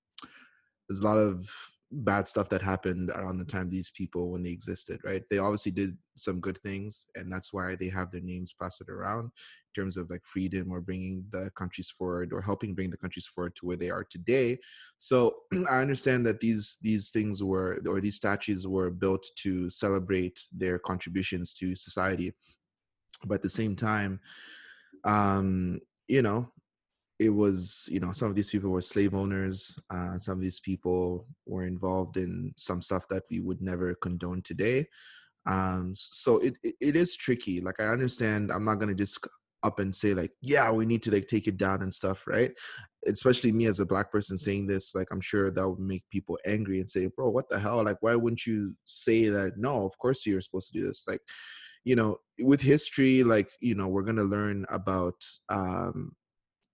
there's a lot of bad stuff that happened around the time these people when they existed right? They obviously did some good things and that's why they have their names plastered around in terms of like freedom or bringing the countries forward or helping bring the countries forward to where they are today. So [CLEARS THROAT] i understand that these these things were or these statues were built to celebrate their contributions to society but at the same time um you know it was you know some of these people were slave owners uh, some of these people were involved in some stuff that we would never condone today. Um so it it, it is tricky like i understand i'm not going to just up and say like yeah we need to like take it down and stuff right? Especially me as a black person saying this like i'm sure that would make people angry and say bro what the hell? Like why wouldn't you say that? No of course you're supposed to do this. Like you know with history like you know we're going to learn about um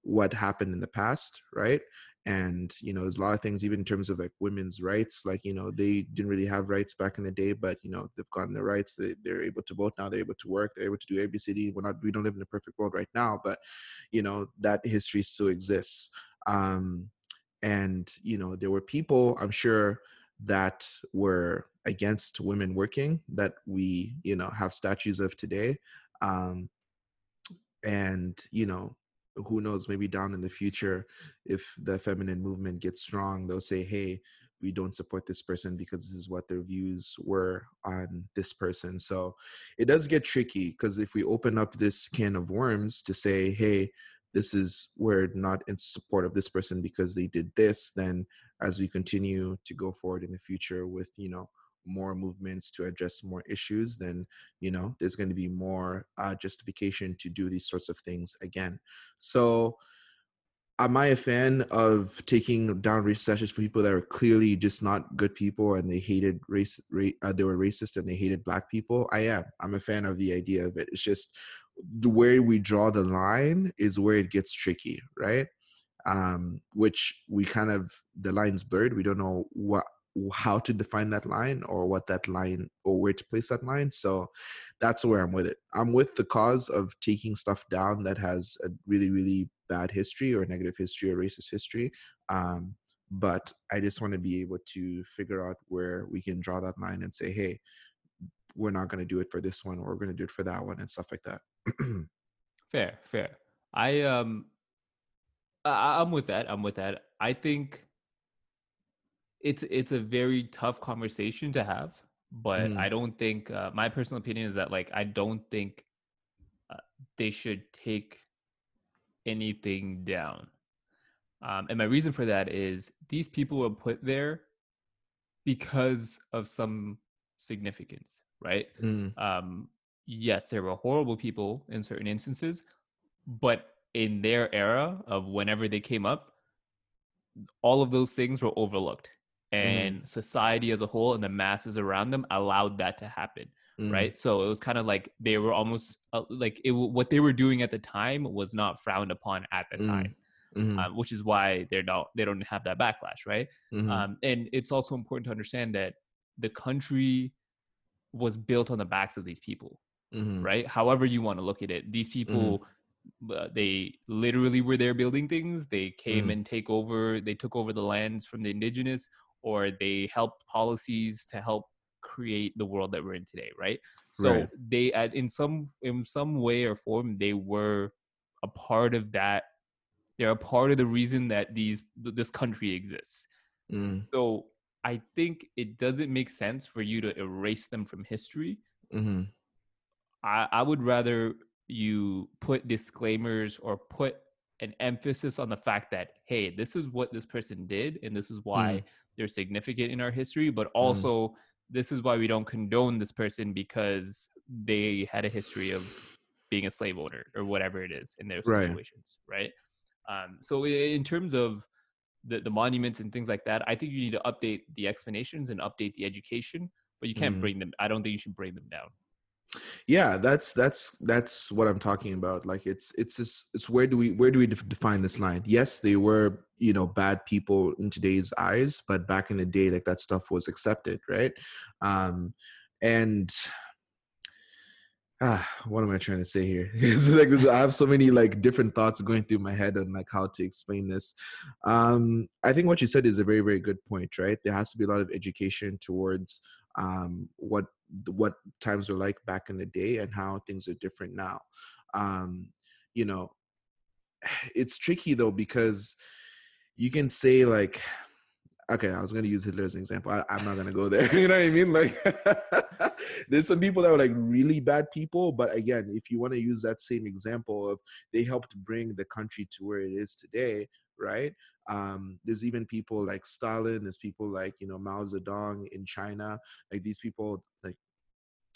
what happened in the past right? And you know there's a lot of things even in terms of like women's rights like you know they didn't really have rights back in the day but you know they've gotten their rights they, they're able to vote now they're able to work they're able to do abcd we're not we don't live in a perfect world right now but you know that history still exists. Um and you know there were people i'm sure that were against women working that we you know have statues of today. Um and you know who knows maybe down in the future if the feminine movement gets strong they'll say hey we don't support this person because this is what their views were on this person. So it does get tricky because if we open up this can of worms to say hey this is we're not in support of this person because they did this then as we continue to go forward in the future with you know more movements to address more issues then you know there's going to be more uh, justification to do these sorts of things again so am I a fan of taking down race sessions for people that are clearly just not good people and they hated race, uh, they were racist and they hated black people? I am. I'm a fan of the idea of it. It's just way we draw the line is where it gets tricky, right? Um, which we kind of the line's blurred. We don't know what how to define that line or what that line or where to place that line. So that's where I'm with it. I'm with the cause of taking stuff down that has a really, really bad history or negative history or racist history. Um, but I just want to be able to figure out where we can draw that line and say, hey, we're not going to do it for this one or we're going to do it for that one and stuff like that. [CLEARS THROAT] fair, fair. I um I, I'm with that. I'm with that. I think it's it's a very tough conversation to have but mm. i don't think uh, my personal opinion is that like i don't think uh, they should take anything down um, and my reason for that is these people were put there because of some significance right mm. um, yes there were horrible people in certain instances but in their era of whenever they came up all of those things were overlooked Mm-hmm. And mm. society as a whole and the masses around them allowed that to happen mm. right so it was kind of like they were almost uh, like it what they were doing at the time was not frowned upon at the mm. time mm-hmm. um, which is why they're not they don't have that backlash right mm-hmm. um, and it's also important to understand that the country was built on the backs of these people mm-hmm. right however you want to look at it these people uh, they literally were there building things they came and take over they took over the lands from the indigenous or they helped policies to help create the world that we're in today right so right. they at in some in some way or form they were a part of that they're a part of the reason that these this country exists mm. so i think it doesn't make sense for you to erase them from history mm-hmm. I, I would rather you put disclaimers or put an emphasis on the fact that hey this is what this person did and this is why mm they're significant in our history, but mm-hmm. also mm. this is why we don't condone this person because they had a history of being a slave owner or whatever it is in their situations, right? right? Um, so in terms of the, the monuments and things like that, I think you need to update the explanations and update the education, but you can't mm. bring them. I don't think you should bring them down yeah that's that's that's what i'm talking about like it's it's just, it's where do we where do we define this line? Yes they were you know bad people in today's eyes but back in the day like that stuff was accepted right? Um and ah [SIGHS] what am i trying to say here? [LAUGHS] Like this, i have so many like different thoughts going through my head on like how to explain this. Um i think what you said is a very very good point right? There has to be a lot of education towards um what what times were like back in the day and how things are different now. Um you know [SIGHS] it's tricky though because you can say like okay i was to use hitler as an example I, am not to go there [LAUGHS] you know what i mean? Like [LAUGHS] there's some people that were like really bad people but again if you want to use that same example of they helped bring the country to where it is today right um, there's even people like Stalin. There's people like you know Mao Zedong in China. Like these people, like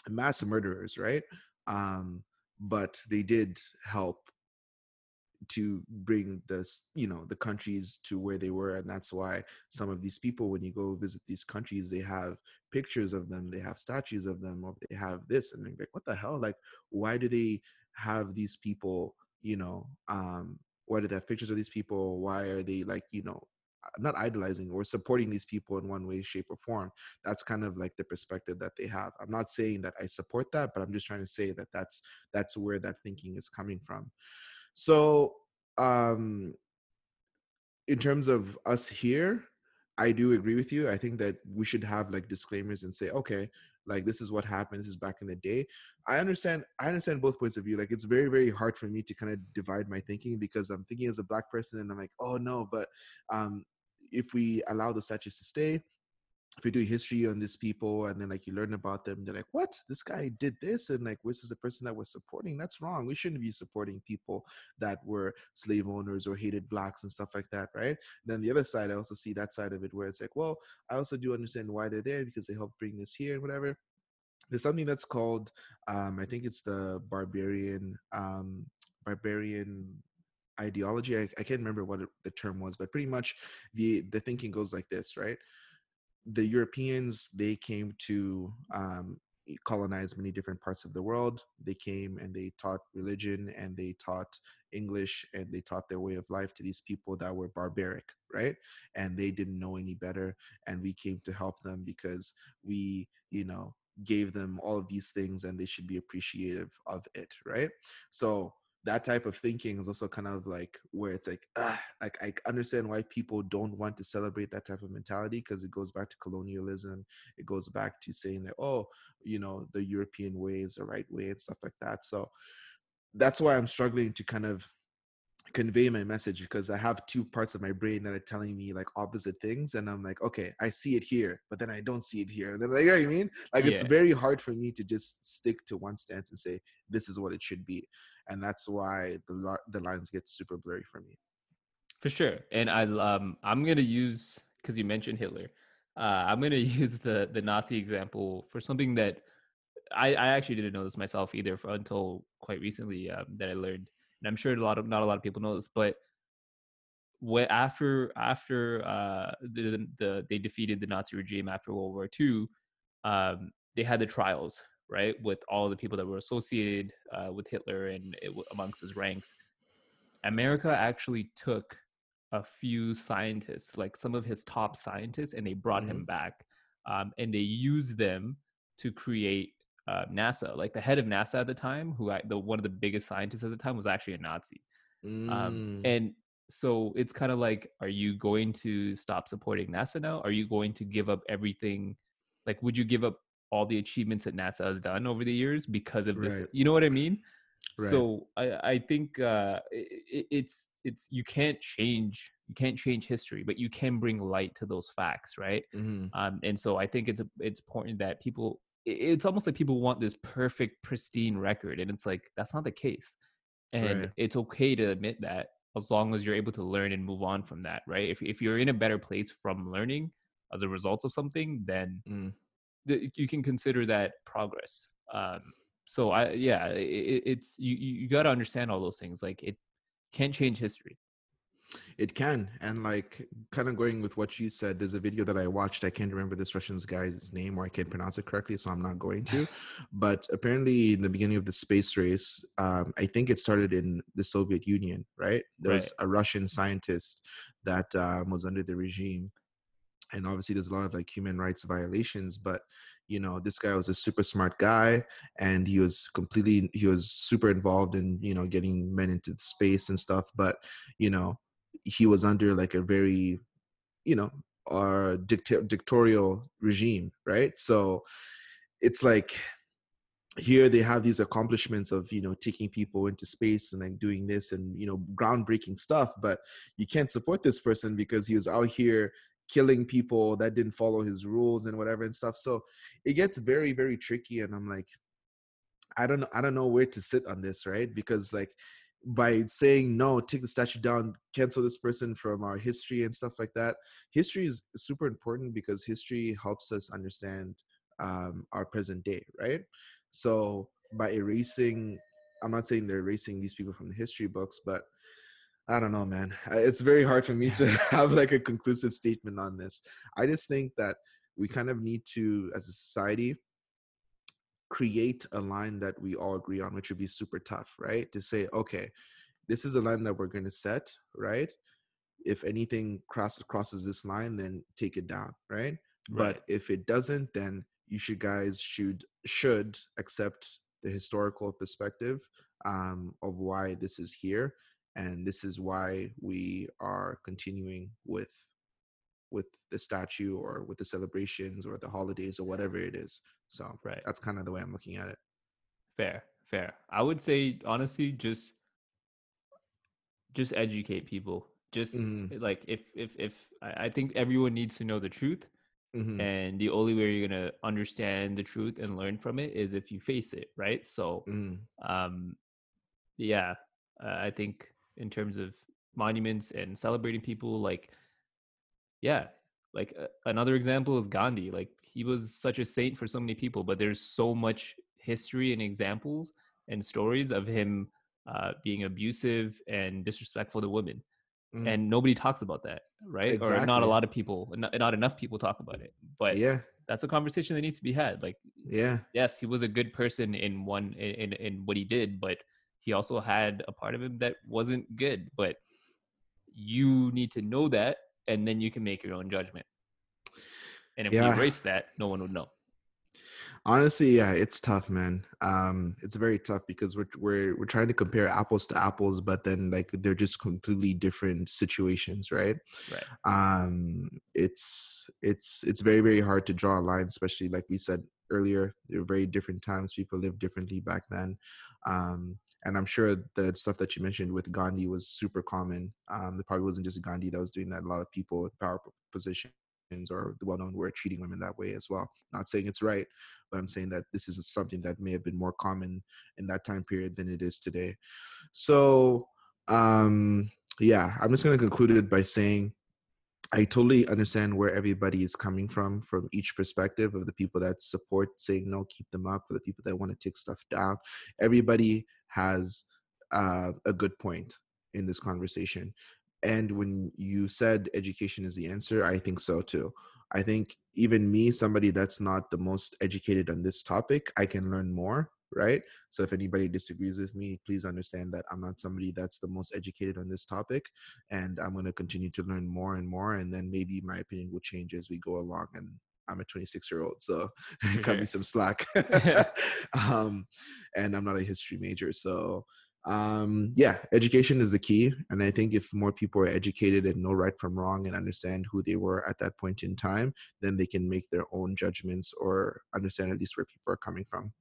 mass murderers, right? Um, but they did help to bring this you know the countries to where they were and that's why some of these people when you go visit these countries they have pictures of them they have statues of them or they have this and they're like what the hell like why do they have these people you know um why do they have pictures of these people? Why are they like you know not idolizing or supporting these people in one way shape or form? That's kind of like the perspective that they have. I'm not saying that i support that but i'm just trying to say that that's that's where that thinking is coming from. So um in terms of us here i do agree with you. I think that we should have like disclaimers and say okay like this is what happened this is back in the day. I understand i understand both points of view like it's very very hard for me to kind of divide my thinking because i'm thinking as a black person and i'm like oh no but um if we allow the statues to stay if you do history on these people and then like you learn about them, they're like, what? This guy did this, and like this is the person that we're supporting. That's wrong. We shouldn't be supporting people that were slave owners or hated blacks and stuff like that, right? And then the other side, I also see that side of it where it's like, well, I also do understand why they're there because they helped bring this here and whatever. There's something that's called, um, I think it's the barbarian, um, barbarian ideology. I, I can't remember what it, the term was, but pretty much the the thinking goes like this, right? The Europeans they came to um, colonize many different parts of the world. They came and they taught religion and they taught English and they taught their way of life to these people that were barbaric, right? And they didn't know any better. And we came to help them because we, you know, gave them all of these things and they should be appreciative of it, right? So that type of thinking is also kind of like where it's like ah, like I understand why people don't want to celebrate that type of mentality because it goes back to colonialism. It goes back to saying that oh, you know, the European way is the right way and stuff like that. So that's why I'm struggling to kind of convey my message because I have two parts of my brain that are telling me like opposite things, and I'm like, okay, I see it here, but then I don't see it here, and then like, you know what I mean? Like, yeah. it's very hard for me to just stick to one stance and say this is what it should be, and that's why the the lines get super blurry for me. For sure, and I um I'm gonna use because you mentioned Hitler, uh, I'm gonna [LAUGHS] use the the Nazi example for something that I I actually didn't know this myself either for, until quite recently um, that I learned and I'm sure a lot of not a lot of people know this, but when after after uh, the, the they defeated the Nazi regime after World War II, um, they had the trials right with all the people that were associated uh, with Hitler and it, amongst his ranks. America actually took a few scientists, like some of his top scientists, and they brought mm-hmm. him back, um, and they used them to create uh, NASA. Like the head of NASA at the time, who I, the one of the biggest scientists at the time, was actually a Nazi. Um, mm. Um, and so it's kind of like, are you going to stop supporting NASA now? Are you going to give up everything? Like, would you give up all the achievements that NASA has done over the years because of this? Right. You know what I mean? Right. So I, I think uh, it, it's it's you can't change you can't change history, but you can bring light to those facts, right? Mm-hmm. Um, and so I think it's it's important that people it's almost like people want this perfect pristine record and it's like that's not the case and right. it's okay to admit that as long as you're able to learn and move on from that right if, if you're in a better place from learning as a result of something then mm. th- you can consider that progress um, so i yeah it, it's you you got to understand all those things like it can't change history it can. And like kind of going with what you said, there's a video that I watched. I can't remember this Russian guy's name or I can't pronounce it correctly, so I'm not going to. [LAUGHS] but apparently in the beginning of the space race, um, I think it started in the Soviet Union, right? There was right. a Russian scientist that um, was under the regime. And obviously there's a lot of like human rights violations, but you know this guy was a super smart guy and he was completely he was super involved in you know getting men into space and stuff but you know he was under like a very you know uh dict- dictatorial regime right? So it's like here they have these accomplishments of you know taking people into space and like doing this and you know groundbreaking stuff but you can't support this person because he was out here killing people that didn't follow his rules and whatever and stuff. So it gets very very tricky and i'm like i don't know i don't know where to sit on this right? Because like by saying no take the statue down cancel this person from our history and stuff like that. History is super important because history helps us understand um, our present day right? So by erasing i'm not saying they're erasing these people from the history books but i don't know man. It's very hard for me to [LAUGHS] have like a conclusive statement on this. I just think that we kind of need to as a society create a line that we all agree on, which would be super tough, right? To say, okay, this is a line that we're going to set, right? If anything crosses crosses this line, then take it down, right? right? But if it doesn't, then you should guys should should accept the historical perspective um, of why this is here, and this is why we are continuing with with the statue or with the celebrations or the holidays or whatever it is. So right. that's kind of the way I'm looking at it. Fair, fair. I would say honestly, just just educate people. Just mm. like if if if I think everyone needs to know the truth, Mm-hmm. And the only way you're gonna understand the truth and learn from it is if you face it, right? So, mm. um, yeah, uh, I think in terms of monuments and celebrating people, like, yeah, like uh, another example is Gandhi. Like he was such a saint for so many people, but there's so much history and examples and stories of him uh, being abusive and disrespectful to women. Mm. And nobody talks about that, right? Exactly. Or not a lot of people, not, not enough people talk about it. But yeah, that's a conversation that needs to be had. Like, yeah, yes, he was a good person in one in in what he did, but he also had a part of him that wasn't good. But you need to know that, and then you can make your own judgment. And if yeah. we erase that, no one would know. Honestly yeah it's tough man. Um it's very tough because we're we're we're trying to compare apples to apples but then like they're just completely different situations right? Right. Um it's it's it's very very hard to draw a line especially like we said earlier they're very different times. People lived differently back then. Um and I'm sure the stuff that you mentioned with Gandhi was super common. Um, it probably wasn't just Gandhi that was doing that. A lot of people in power positions or the well-known were treating women that way as well. Not saying it's right, but I'm saying that this is something that may have been more common in that time period than it is today. So, um, yeah, I'm just going to conclude it by saying I totally understand where everybody is coming from, from each perspective of the people that support saying no, keep them up, for the people that want to take stuff down. Everybody has uh, a good point in this conversation. And when you said education is the answer, I think so too. I think even me, somebody that's not the most educated on this topic, I can learn more, right? So if anybody disagrees with me, please understand that I'm not somebody that's the most educated on this topic. And I'm going to continue to learn more and more. And then maybe my opinion will change as we go along. And I'm a 26 year old, so [LAUGHS] cut me some slack. [LAUGHS] [LAUGHS] um, and I'm not a history major, so um yeah education is the key and i think if more people are educated and know right from wrong and understand who they were at that point in time then they can make their own judgments or understand at least where people are coming from.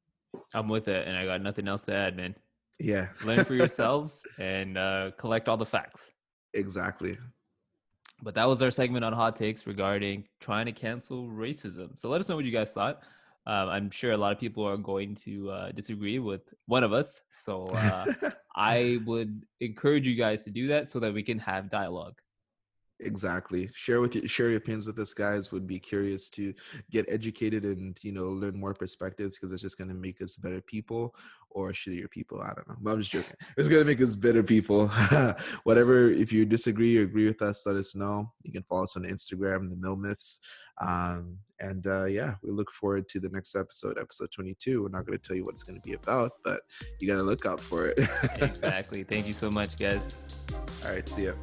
I'm with it and i got nothing else to add man. Yeah. Learn for yourselves and uh collect all the facts. Exactly but that was our segment on hot takes regarding trying to cancel racism so let us know what you guys thought um, I'm sure a lot of people are going to uh, disagree with one of us. So uh, [LAUGHS] I would encourage you guys to do that so that we can have dialogue. Exactly. Share with you, share your opinions with us, guys. Would be curious to get educated and you know learn more perspectives because it's just going to make us better people or shittier people. I don't know. I'm just joking. It's going to make us better people. [LAUGHS] Whatever. If you disagree or agree with us, let us know. You can follow us on Instagram, the Mill Myths. Um, and uh, yeah, we look forward to the next episode, episode 22. We're not going to tell you what it's going to be about, but you got to look out for it. [LAUGHS] exactly. Thank you so much, guys. All right. See ya.